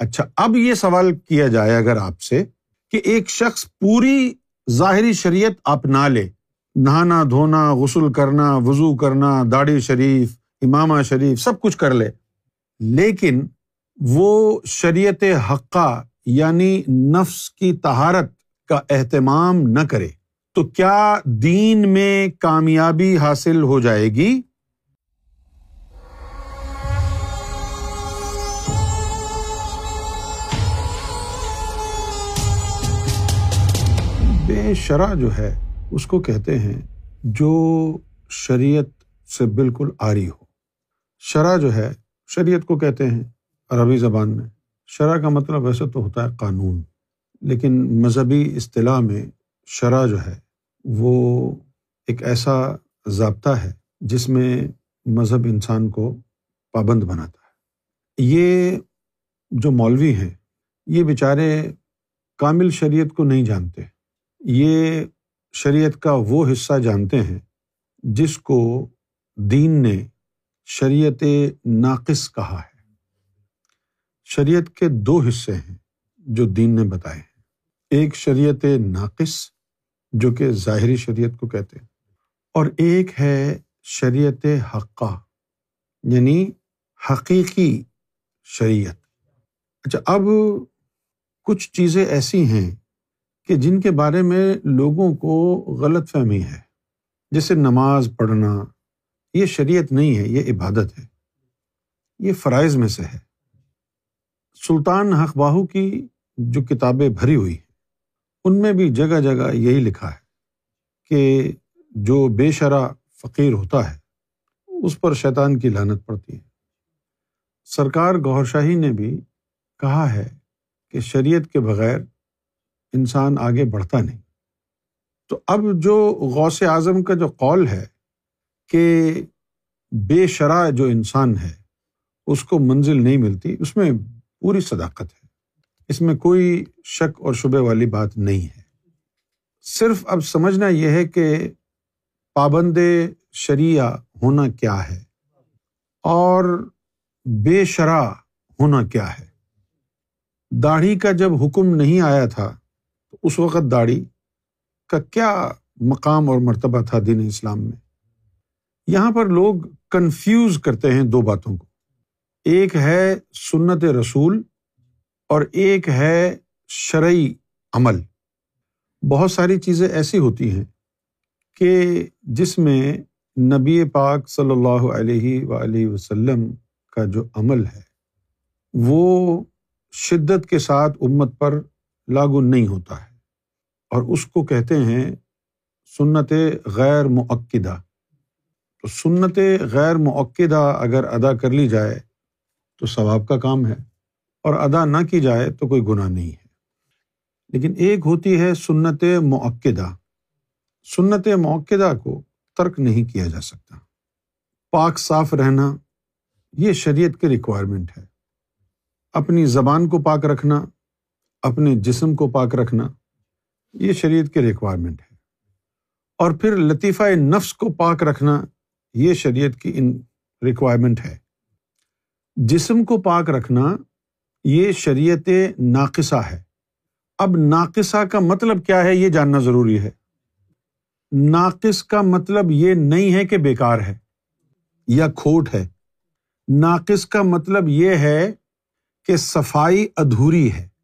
اچھا اب یہ سوال کیا جائے اگر آپ سے کہ ایک شخص پوری ظاہری شریعت اپنا لے، نہانا، دھونا، غسل کرنا، وضو کرنا، داڑھی شریف، امامہ شریف، سب کچھ کر لے، لیکن وہ شریعت حقہ یعنی نفس کی تہارت کا اہتمام نہ کرے، تو کیا دین میں کامیابی حاصل ہو جائے گی؟ بے شرح جو ہے، اس کو کہتے ہیں جو شریعت سے بالکل آری ہو۔ شرح جو ہے، شریعت کو کہتے ہیں عربی زبان میں۔ شرح کا مطلب ویسے تو ہوتا ہے قانون، لیکن مذہبی اصطلاح میں شرح جو ہے، وہ ایک ایسا ضابطہ ہے جس میں مذہب انسان کو پابند بناتا ہے۔ یہ جو مولوی ہیں، یہ بیچارے کامل شریعت کو نہیں جانتے۔ یہ شریعت کا وہ حصہ جانتے ہیں جس کو دین نے شریعت ناقص کہا ہے۔ شریعت کے دو حصے ہیں جو دین نے بتائے ہیں۔ ایک شریعت ناقص جو کہ ظاہری شریعت کو کہتے ہیں، اور ایک ہے شریعت حقہ یعنی حقیقی شریعت۔ اچھا اب کچھ چیزیں ایسی ہیں کہ جن کے بارے میں لوگوں کو غلط فہمی ہے۔ جیسے نماز پڑھنا، یہ شریعت نہیں ہے، یہ عبادت ہے۔ یہ فرائض میں سے ہے۔ سلطان حق باہو کی جو کتابیں بھری ہوئی ہیں، ان میں بھی جگہ جگہ یہی لکھا ہے کہ جو بے شرح فقیر ہوتا ہے، اس پر شیطان کی لانت پڑتی ہے۔ سرکار گور شاہی نے بھی کہا ہے کہ شریعت کے بغیر انسان آگے بڑھتا نہیں۔ تو اب جو غوث اعظم کا جو قول ہے کہ بے شرح جو انسان ہے، اس کو منزل نہیں ملتی، اس میں پوری صداقت ہے۔ اس میں کوئی شک اور شبے والی بات نہیں ہے۔ صرف اب سمجھنا یہ ہے کہ پابند شریعہ ہونا کیا ہے اور بے شرح ہونا کیا ہے۔ داڑھی کا جب حکم نہیں آیا تھا تو اس وقت داڑھی کا کیا مقام اور مرتبہ تھا دین اسلام میں؟ یہاں پر لوگ کنفیوز کرتے ہیں دو باتوں کو۔ ایک ہے سنت رسول اور ایک ہے شرعی عمل۔ بہت ساری چیزیں ایسی ہوتی ہیں کہ جس میں نبی پاک صلی اللہ علیہ و وسلم کا جو عمل ہے، وہ شدت کے ساتھ امت پر لاگو نہیں ہوتا ہے۔ اور اس کو کہتے ہیں سنت غیر معقدہ تو سنت غیر معقدہ اگر ادا کر لی جائے تو ثواب کا کام ہے۔ اور ادا نہ کی جائے تو کوئی گناہ نہیں ہے۔ لیکن ایک ہوتی ہے سنت معقدہ سنت معقدہ کو ترک نہیں کیا جا سکتا۔ پاک صاف رہنا یہ شریعت کی ریکوائرمنٹ ہے۔ اپنی زبان کو پاک رکھنا اپنے جسم کو پاک رکھنا، یہ شریعت کی ریکوائرمنٹ ہے۔ اور پھر لطیفہ نفس کو پاک رکھنا، یہ شریعت کی ان ریکوائرمنٹ ہے۔ جسم کو پاک رکھنا، یہ شریعت ناقصہ ہے۔ اب ناقصہ کا مطلب کیا ہے، یہ جاننا ضروری ہے۔ ناقص کا مطلب یہ نہیں ہے کہ بیکار ہے یا کھوٹ ہے۔ ناقص کا مطلب یہ ہے کہ صفائی ادھوری ہے۔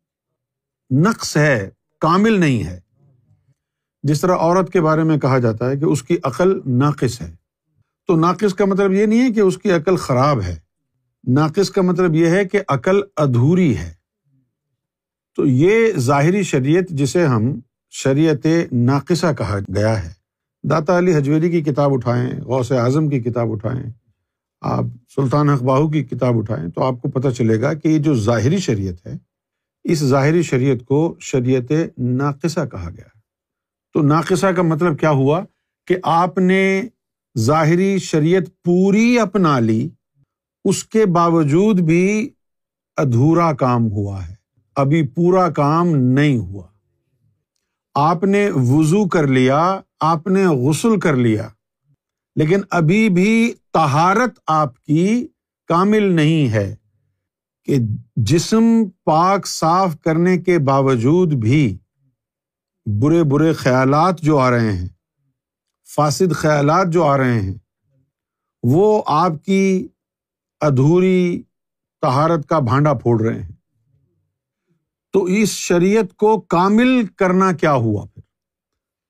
نقص ہے، کامل نہیں ہے۔ جس طرح عورت کے بارے میں کہا جاتا ہے کہ اس کی عقل ناقص ہے۔ تو ناقص کا مطلب یہ نہیں ہے کہ اس کی عقل خراب ہے۔ ناقص کا مطلب یہ ہے کہ عقل ادھوری ہے۔ تو یہ ظاہری شریعت جسے ہم شریعت ناقصہ کہا گیا ہے۔ داتا علی حجویری کی کتاب اٹھائیں، غوث اعظم کی کتاب اٹھائیں، آپ سلطان اخباہو کی کتاب اٹھائیں تو آپ کو پتہ چلے گا کہ یہ جو ظاہری شریعت ہے اس ظاہری شریعت کو شریعت ناقصہ کہا گیا تو ناقصہ کا مطلب کیا ہوا کہ آپ نے ظاہری شریعت پوری اپنا لی، اس کے باوجود بھی ادھورا کام ہوا ہے۔ ابھی پورا کام نہیں ہوا۔ آپ نے وضو کر لیا، آپ نے غسل کر لیا، لیکن ابھی بھی تہارت آپ کی کامل نہیں ہے۔ کہ جسم پاک صاف کرنے کے باوجود بھی برے برے خیالات جو آ رہے ہیں، فاسد خیالات جو آ رہے ہیں، وہ آپ کی ادھوری تہارت کا بھانڈا پھوڑ رہے ہیں۔ تو اس شریعت کو کامل کرنا کیا ہوا پھر؟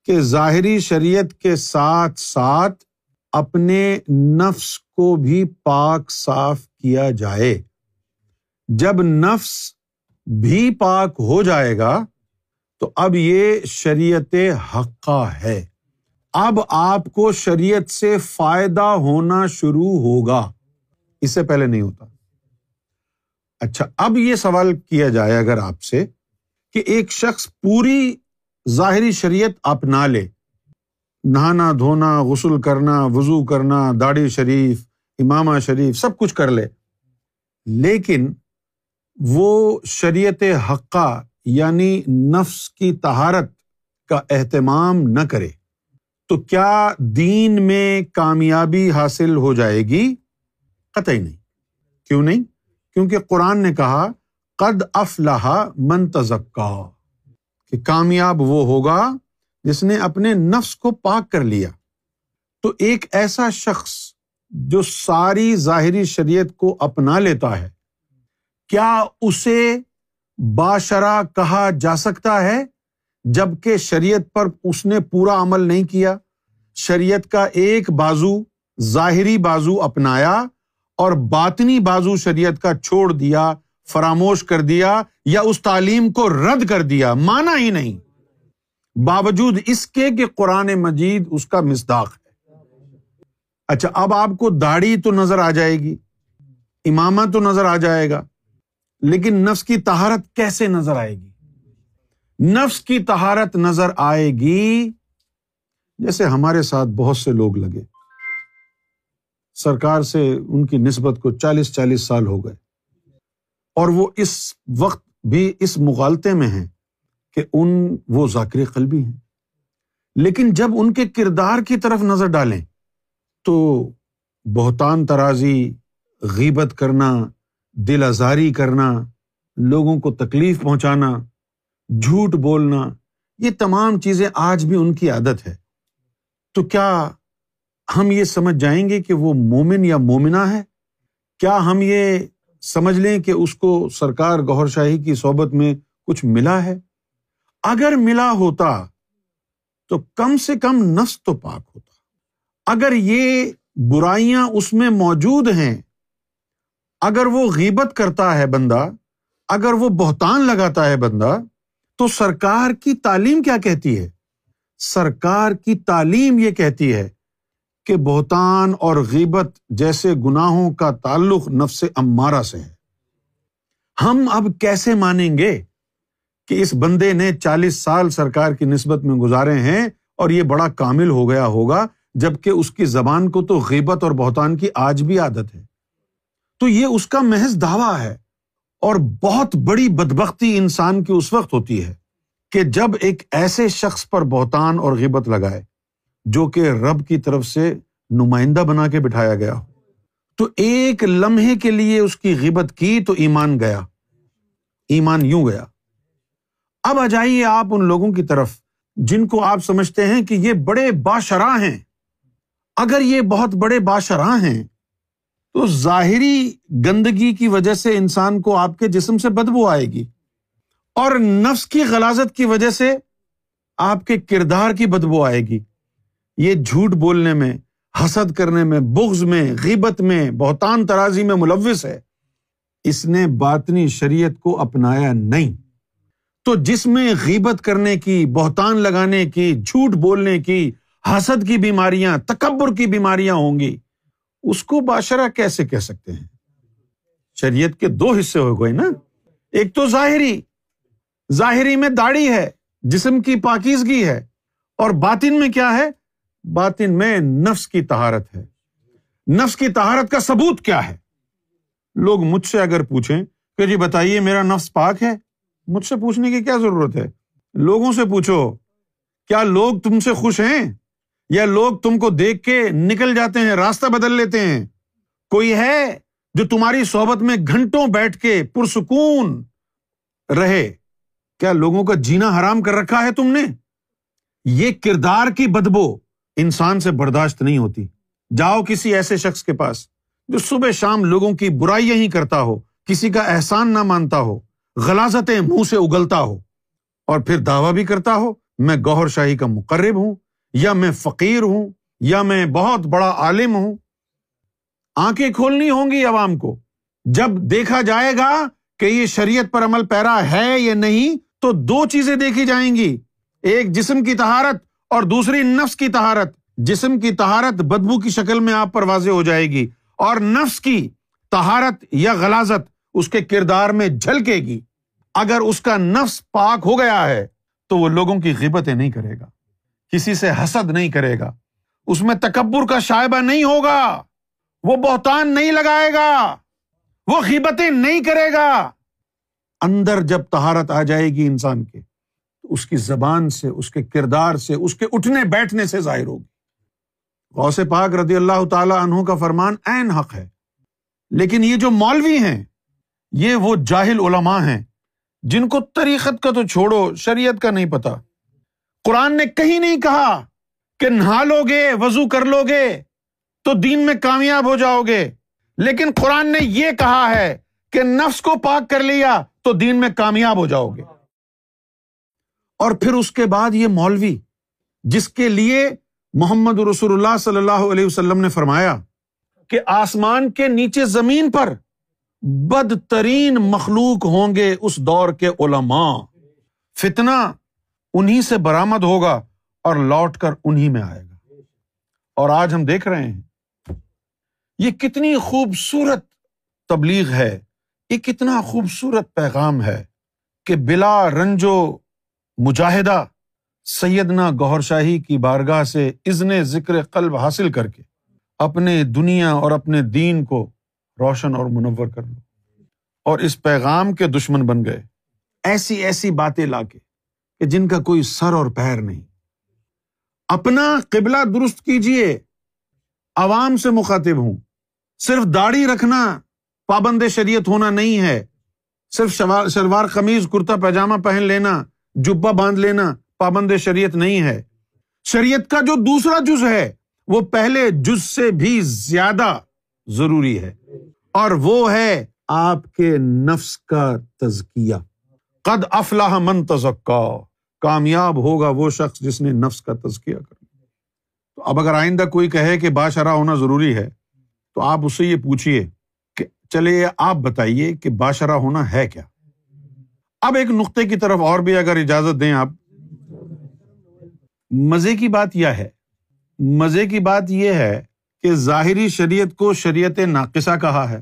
کہ ظاہری شریعت کے ساتھ ساتھ اپنے نفس کو بھی پاک صاف کیا جائے۔ جب نفس بھی پاک ہو جائے گا تو اب یہ شریعت حقہ ہے۔ اب آپ کو شریعت سے فائدہ ہونا شروع ہوگا۔ اس سے پہلے نہیں ہوتا۔ اچھا اب یہ سوال کیا جائے اگر آپ سے کہ ایک شخص پوری ظاہری شریعت اپنا لے۔ نہانا، دھونا، غسل کرنا، وضو کرنا، داڑھی شریف، امامہ شریف، سب کچھ کر لے۔ لیکن وہ شریعت حقہ یعنی نفس کی تہارت کا اہتمام نہ کرے، تو کیا دین میں کامیابی حاصل ہو جائے گی؟ قطعی نہیں۔ کیوں نہیں؟ کیونکہ قرآن نے کہا، قد افلاح من تزکا کہ کامیاب وہ ہوگا جس نے اپنے نفس کو پاک کر لیا۔ تو ایک ایسا شخص جو ساری ظاہری شریعت کو اپنا لیتا ہے کیا اسے باشرا کہا جا سکتا ہے جبکہ شریعت پر اس نے پورا عمل نہیں کیا؟ شریعت کا ایک بازو، ظاہری بازو اپنایا اور باطنی بازو شریعت کا چھوڑ دیا، فراموش کر دیا یا اس تعلیم کو رد کر دیا، مانا ہی نہیں۔ باوجود اس کے کہ قرآن مجید اس کا مزداق ہے۔ اچھا اب آپ کو داڑھی تو نظر آ جائے گی، امامہ تو نظر آ جائے گا۔ لیکن نفس کی تہارت کیسے نظر آئے گی؟ نفس کی تہارت نظر آئے گی، جیسے ہمارے ساتھ بہت سے لوگ لگے۔ سرکار سے ان کی نسبت کو چالیس چالیس سال ہو گئے۔ اور وہ اس وقت بھی اس مغالطے میں ہیں کہ ان، وہ ذاکر قلبی ہیں۔ لیکن جب ان کے کردار کی طرف نظر ڈالیں، تو بہتان ترازی، غیبت کرنا دل آزاری کرنا، لوگوں کو تکلیف پہنچانا، جھوٹ بولنا، یہ تمام چیزیں آج بھی ان کی عادت ہے۔ تو کیا ہم یہ سمجھ جائیں گے کہ وہ مومن یا مومنا ہے؟ کیا ہم یہ سمجھ لیں کہ اس کو سرکار گور شاہی کی صحبت میں کچھ ملا ہے؟ اگر ملا ہوتا تو کم سے کم نس تو پاک ہوتا۔ اگر یہ برائیاں اس میں موجود ہیں اگر وہ غیبت کرتا ہے بندہ، اگر وہ بہتان لگاتا ہے بندہ، تو سرکار کی تعلیم کیا کہتی ہے؟ سرکار کی تعلیم یہ کہتی ہے کہ بہتان اور غیبت جیسے گناہوں کا تعلق نفس امارا سے ہے۔ ہم اب کیسے مانیں گے کہ اس بندے نے چالیس سال سرکار کی نسبت میں گزارے ہیں اور یہ بڑا کامل ہو گیا ہوگا، جبکہ اس کی زبان کو تو غیبت اور بہتان کی آج بھی عادت ہے۔ تو یہ اس کا محض دعویٰ ہے اور بہت بڑی بدبختی انسان کی اس وقت ہوتی ہے کہ جب ایک ایسے شخص پر بہتان اور غبت لگائے جو کہ رب کی طرف سے نمائندہ بنا کے بٹھایا گیا ہو۔ تو ایک لمحے کے لیے اس کی غبت کی تو ایمان گیا۔ ایمان یوں گیا۔ اب آ جائیے آپ ان لوگوں کی طرف جن کو آپ سمجھتے ہیں کہ یہ بڑے باشراہ ہیں۔ اگر یہ بہت بڑے باشراہ ہیں تو ظاہری گندگی کی وجہ سے انسان کو آپ کے جسم سے بدبو آئے گی اور نفس کی غلازت کی وجہ سے آپ کے کردار کی بدبو آئے گی۔ یہ جھوٹ بولنے میں، حسد کرنے میں، بغض میں، غیبت میں، بہتان ترازی میں ملوث ہے۔ اس نے باطنی شریعت کو اپنایا نہیں۔ تو جس میں غیبت کرنے کی، بہتان لگانے کی، جھوٹ بولنے کی، حسد کی بیماریاں، تکبر کی بیماریاں ہوں گی اس کو باشرہ کیسے کہہ سکتے ہیں؟ شریعت کے دو حصے ہو گئے نا۔ ایک تو ظاہری ظاہری میں داڑھی ہے، جسم کی پاکیزگی ہے۔ اور باطن میں کیا ہے؟ باطن میں نفس کی تہارت ہے۔ نفس کی تہارت کا ثبوت کیا ہے؟ لوگ مجھ سے اگر پوچھیں کہ جی بتائیے میرا نفس پاک ہے؟ مجھ سے پوچھنے کی کیا ضرورت ہے؟ لوگوں سے پوچھو، کیا لوگ تم سے خوش ہیں؟ یا لوگ تم کو دیکھ کے نکل جاتے ہیں، راستہ بدل لیتے ہیں۔ کوئی ہے جو تمہاری صحبت میں گھنٹوں بیٹھ کے پرسکون رہے؟ کیا لوگوں کا جینا حرام کر رکھا ہے تم نے؟ یہ کردار کی بدبو انسان سے برداشت نہیں ہوتی۔ جاؤ کسی ایسے شخص کے پاس جو صبح شام لوگوں کی برائیاں ہی کرتا ہو، کسی کا احسان نہ مانتا ہو، غلازتیں منہ سے اگلتا ہو اور پھر دعویٰ بھی کرتا ہو، میں گوہر شاہی کا مقرب ہوں۔ یا میں فقیر ہوں، یا میں بہت بڑا عالم ہوں۔ آنکھیں کھولنی ہوں گی عوام کو۔ جب دیکھا جائے گا کہ یہ شریعت پر عمل پیرا ہے یا نہیں، تو دو چیزیں دیکھی جائیں گی۔ ایک جسم کی تہارت اور دوسری نفس کی تہارت جسم کی تہارت بدبو کی شکل میں آپ پر واضح ہو جائے گی اور نفس کی تہارت یا غلازت اس کے کردار میں جھلکے گی۔ اگر اس کا نفس پاک ہو گیا ہے، تو وہ لوگوں کی غبتیں نہیں کرے گا۔ کسی سے حسد نہیں کرے گا۔ اس میں تکبر کا شائبہ نہیں ہوگا۔ وہ بہتان نہیں لگائے گا۔ وہ غیبتیں نہیں کرے گا۔ اندر جب تہارت آ جائے گی انسان کے، تو اس کی زبان سے، اس کے کردار سے، اس کے اٹھنے بیٹھنے سے ظاہر ہوگی۔ غوث پاک رضی اللہ تعالی عنہ کا فرمان این حق ہے۔ لیکن یہ جو مولوی ہیں، یہ وہ جاہل علماء ہیں۔ جن کو طریقت کا تو چھوڑو، شریعت کا نہیں پتا۔ قرآن نے کہیں نہیں کہا کہ نہا لو گے وضو کر لو گے تو دین میں کامیاب ہو جاؤ گے۔ لیکن قرآن نے یہ کہا ہے کہ نفس کو پاک کر لیا تو دین میں کامیاب ہو جاؤ گے۔ اور پھر اس کے بعد یہ مولوی، جس کے لیے محمد رسول اللہ صلی اللہ علیہ وسلم نے فرمایا کہ آسمان کے نیچے زمین پر بدترین مخلوق ہوں گے اس دور کے علماء۔ فتنا انہیں سے برامد ہوگا اور لوٹ کر انہیں میں آئے گا۔ اور آج ہم دیکھ رہے ہیں، یہ کتنی خوبصورت تبلیغ ہے، یہ کتنا خوبصورت پیغام ہے کہ بلا رنجو مجاہدہ سیدنا گور شاہی کی بارگاہ سے ازن ذکر قلب حاصل کر کے اپنے دنیا اور اپنے دین کو روشن اور منور کر لو۔ اور اس پیغام کے دشمن بن گئے۔ ایسی ایسی باتیں لا کے۔ کہ جن کا کوئی سر اور پیر نہیں۔ اپنا قبلہ درست کیجیے عوام سے مخاطب ہوں۔ صرف داڑھی رکھنا پابند شریعت ہونا نہیں ہے۔ صرف شلوار قمیض، کرتا پیجامہ پہن لینا جبا باندھ لینا پابند شریعت نہیں ہے۔ شریعت کا جو دوسرا جز ہے، وہ پہلے جز سے بھی زیادہ ضروری ہے۔ اور وہ ہے آپ کے نفس کا تزکیا قد افلاح من تزکا۔ کامیاب ہوگا وہ شخص جس نے نفس کا تزکیا کر لیا۔ تو اب اگر آئندہ کوئی کہے کہ باشرا ہونا ضروری ہے، تو آپ اس سے یہ پوچھیے کہ چلے آپ بتائیے کہ باشرا ہونا ہے کیا۔ اب ایک نقطے کی طرف اور بھی اگر اجازت دیں آپ۔ مزے کی بات یہ ہے، مزے کی بات یہ ہے کہ ظاہری شریعت کو شریعت ناقصہ کہا ہے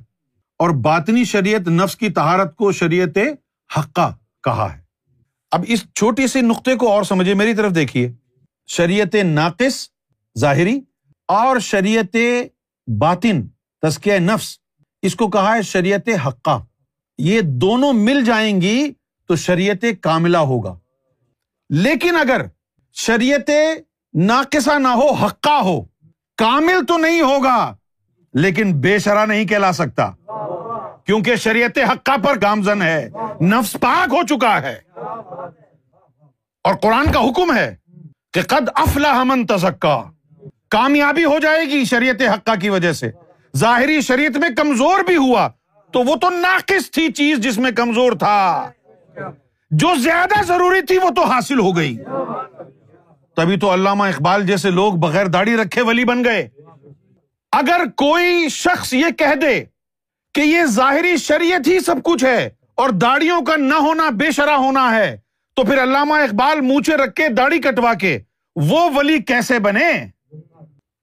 اور باطنی شریعت نفس کی تہارت کو شریعت حقہ کہا ہے۔ اب اس چھوٹی سی نقطے کو اور سمجھے میری طرف دیکھیے۔ شریعت ناقص ظاہری اور شریعت باطن تسکیہ نفس۔ اس کو کہا ہے شریعت حقہ۔ یہ دونوں مل جائیں گی تو شریعت کاملہ ہوگا۔ لیکن اگر شریعت ناقصہ نہ ہو، حقہ ہو، کامل تو نہیں ہوگا، لیکن بے شرا نہیں کہلا سکتا۔ کیونکہ شریعت حقہ پر گامزن ہے، نفس پاک ہو چکا ہے۔ اور قرآن کا حکم ہے کہ قد افلا من تزکا۔ کامیابی ہو جائے گی شریعت حقہ کی وجہ سے۔ ظاہری شریعت میں کمزور بھی ہوا تو وہ تو ناقص تھی چیز جس میں کمزور تھا۔ جو زیادہ ضروری تھی وہ تو حاصل ہو گئی۔ تبھی تو علامہ اقبال جیسے لوگ بغیر داڑھی رکھے ولی بن گئے۔ اگر کوئی شخص یہ کہہ دے کہ یہ ظاہری شریعت ہی سب کچھ ہے اور داڑیوں کا نہ ہونا بے شرح ہونا ہے، تو پھر علامہ اقبال مونچے رکھ کے داڑھی کٹوا کے وہ ولی کیسے بنے؟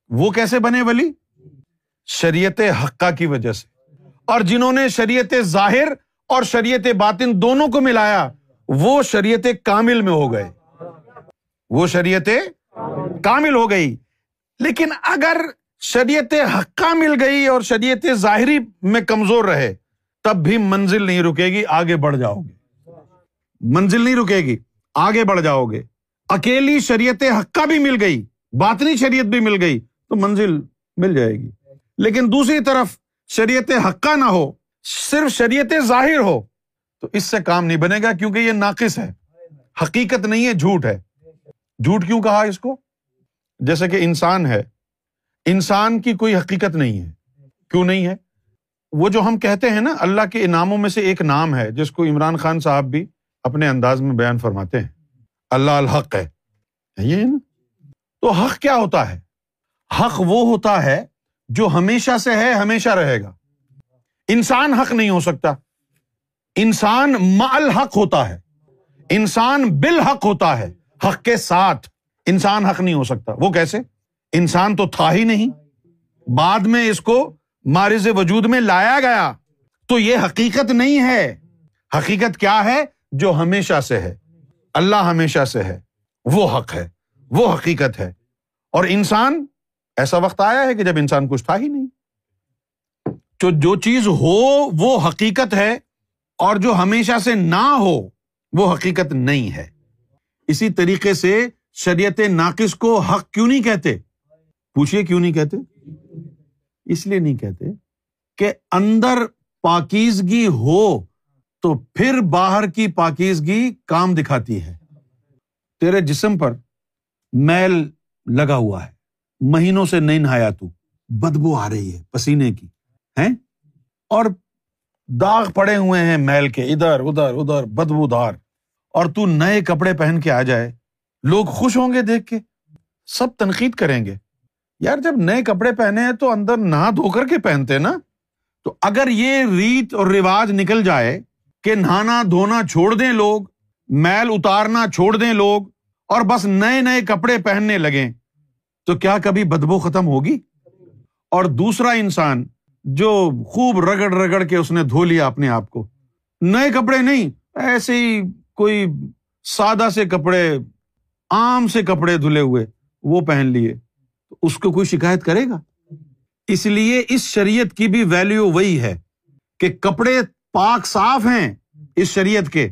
وہ کیسے بنے ولی؟ شریعت حقہ کی وجہ سے۔ اور جنہوں نے شریعت ظاہر اور شریعت باطن دونوں کو ملایا، وہ شریعت کامل میں ہو گئے۔ وہ شریعت کامل ہو گئی۔ لیکن اگر شریعت حقہ مل گئی اور شریعت ظاہری میں کمزور رہے تب بھی منزل نہیں رکے گی، آگے بڑھ جاؤ گے۔ منزل نہیں رکے گی، آگے بڑھ جاؤ گے۔ اکیلی شریعت حقہ بھی مل گئی، باطنی شریعت بھی مل گئی، تو منزل مل جائے گی۔ لیکن دوسری طرف شریعت حقہ نہ ہو، صرف شریعت ظاہر ہو، تو اس سے کام نہیں بنے گا کیونکہ یہ ناقص ہے۔ حقیقت نہیں ہے، جھوٹ ہے۔ جھوٹ کیوں کہا اس کو؟ جیسے کہ انسان ہے، انسان کی کوئی حقیقت نہیں ہے۔ کیوں نہیں ہے؟ وہ جو ہم کہتے ہیں نا، اللہ کے انعاموں میں سے ایک نام ہے، جس کو عمران خان صاحب بھی اپنے انداز میں بیان فرماتے ہیں۔ اللہ الحق ہے۔ یہ نا؟ تو حق کیا ہوتا ہے؟ حق وہ ہوتا ہے جو ہمیشہ سے ہے، ہمیشہ رہے گا۔ انسان حق نہیں ہو سکتا۔ انسان الحق ہوتا ہے۔ انسان بالحق ہوتا ہے، حق کے ساتھ۔ انسان حق نہیں ہو سکتا۔ وہ کیسے؟ انسان تو تھا ہی نہیں۔ بعد میں اس کو مارز وجود میں لایا گیا۔ تو یہ حقیقت نہیں ہے۔ حقیقت کیا ہے؟ جو ہمیشہ سے ہے۔ اللہ ہمیشہ سے ہے۔ وہ حق ہے۔ وہ حقیقت ہے۔ اور انسان، ایسا وقت آیا ہے کہ جب انسان کچھ تھا ہی نہیں۔ تو جو چیز ہو، وہ حقیقت ہے۔ اور جو ہمیشہ سے نہ ہو، وہ حقیقت نہیں ہے۔ اسی طریقے سے شریعت ناقص کو حق کیوں نہیں کہتے؟ پوچھیے کیوں نہیں کہتے؟ اس لیے نہیں کہتے کہ اندر پاکیزگی ہو تو پھر باہر کی پاکیزگی کام دکھاتی ہے۔ تیرے جسم پر میل لگا ہوا ہے۔ مہینوں سے نہیں نہایا تو بدبو آ رہی ہے پسینے کی۔ ہے اور داغ پڑے ہوئے ہیں میل کے۔ ادھر ادھر ادھر، بدبو دار۔ اور تو نئے کپڑے پہن کے آ جائے۔ لوگ خوش ہوں گے دیکھ کے۔ سب تنقید کریں گے۔ یار جب نئے کپڑے پہنے ہیں تو اندر نہا دھو کر کے پہنتے نا۔ تو اگر یہ ریت اور رواج نکل جائے کہ نہانا دھونا چھوڑ دیں لوگ، میل اتارنا چھوڑ دیں لوگ اور بس نئے نئے کپڑے پہننے لگے تو کیا کبھی بدبو ختم ہوگی؟ اور دوسرا انسان جو خوب رگڑ رگڑ کے اس نے دھو لیا اپنے آپ کو، نئے کپڑے نہیں، ایسے ہی کوئی سادہ سے کپڑے، عام سے کپڑے دھلے ہوئے، وہ پہن لیے۔ اس کو کوئی شکایت کرے گا؟ اس لیے اس شریعت کی بھی ویلو وہی ہے کہ کپڑے پاک صاف ہیں اس شریعت کے،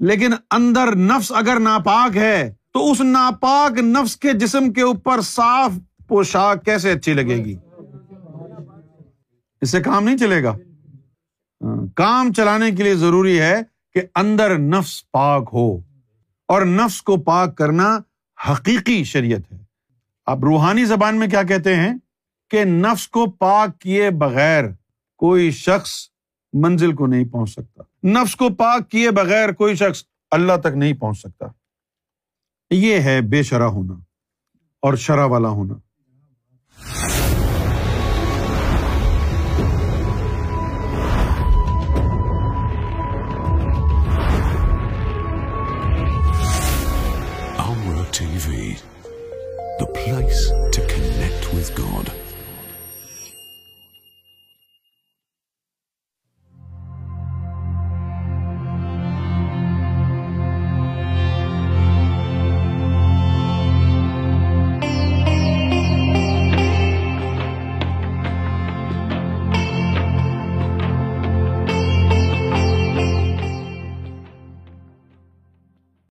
لیکن اندر نفس اگر ناپاک ہے تو اس ناپاک نفس کے جسم کے اوپر صاف پوشاک کیسے اچھی لگے گی؟ اس سے کام نہیں چلے گا۔ ہاں، کام چلانے کے لیے ضروری ہے کہ اندر نفس پاک ہو، اور نفس کو پاک کرنا حقیقی شریعت ہے۔ اب روحانی زبان میں کیا کہتے ہیں؟ کہ نفس کو پاک کیے بغیر کوئی شخص منزل کو نہیں پہنچ سکتا۔ نفس کو پاک کیے بغیر کوئی شخص اللہ تک نہیں پہنچ سکتا۔ یہ ہے بے شرح ہونا اور شرح والا ہونا۔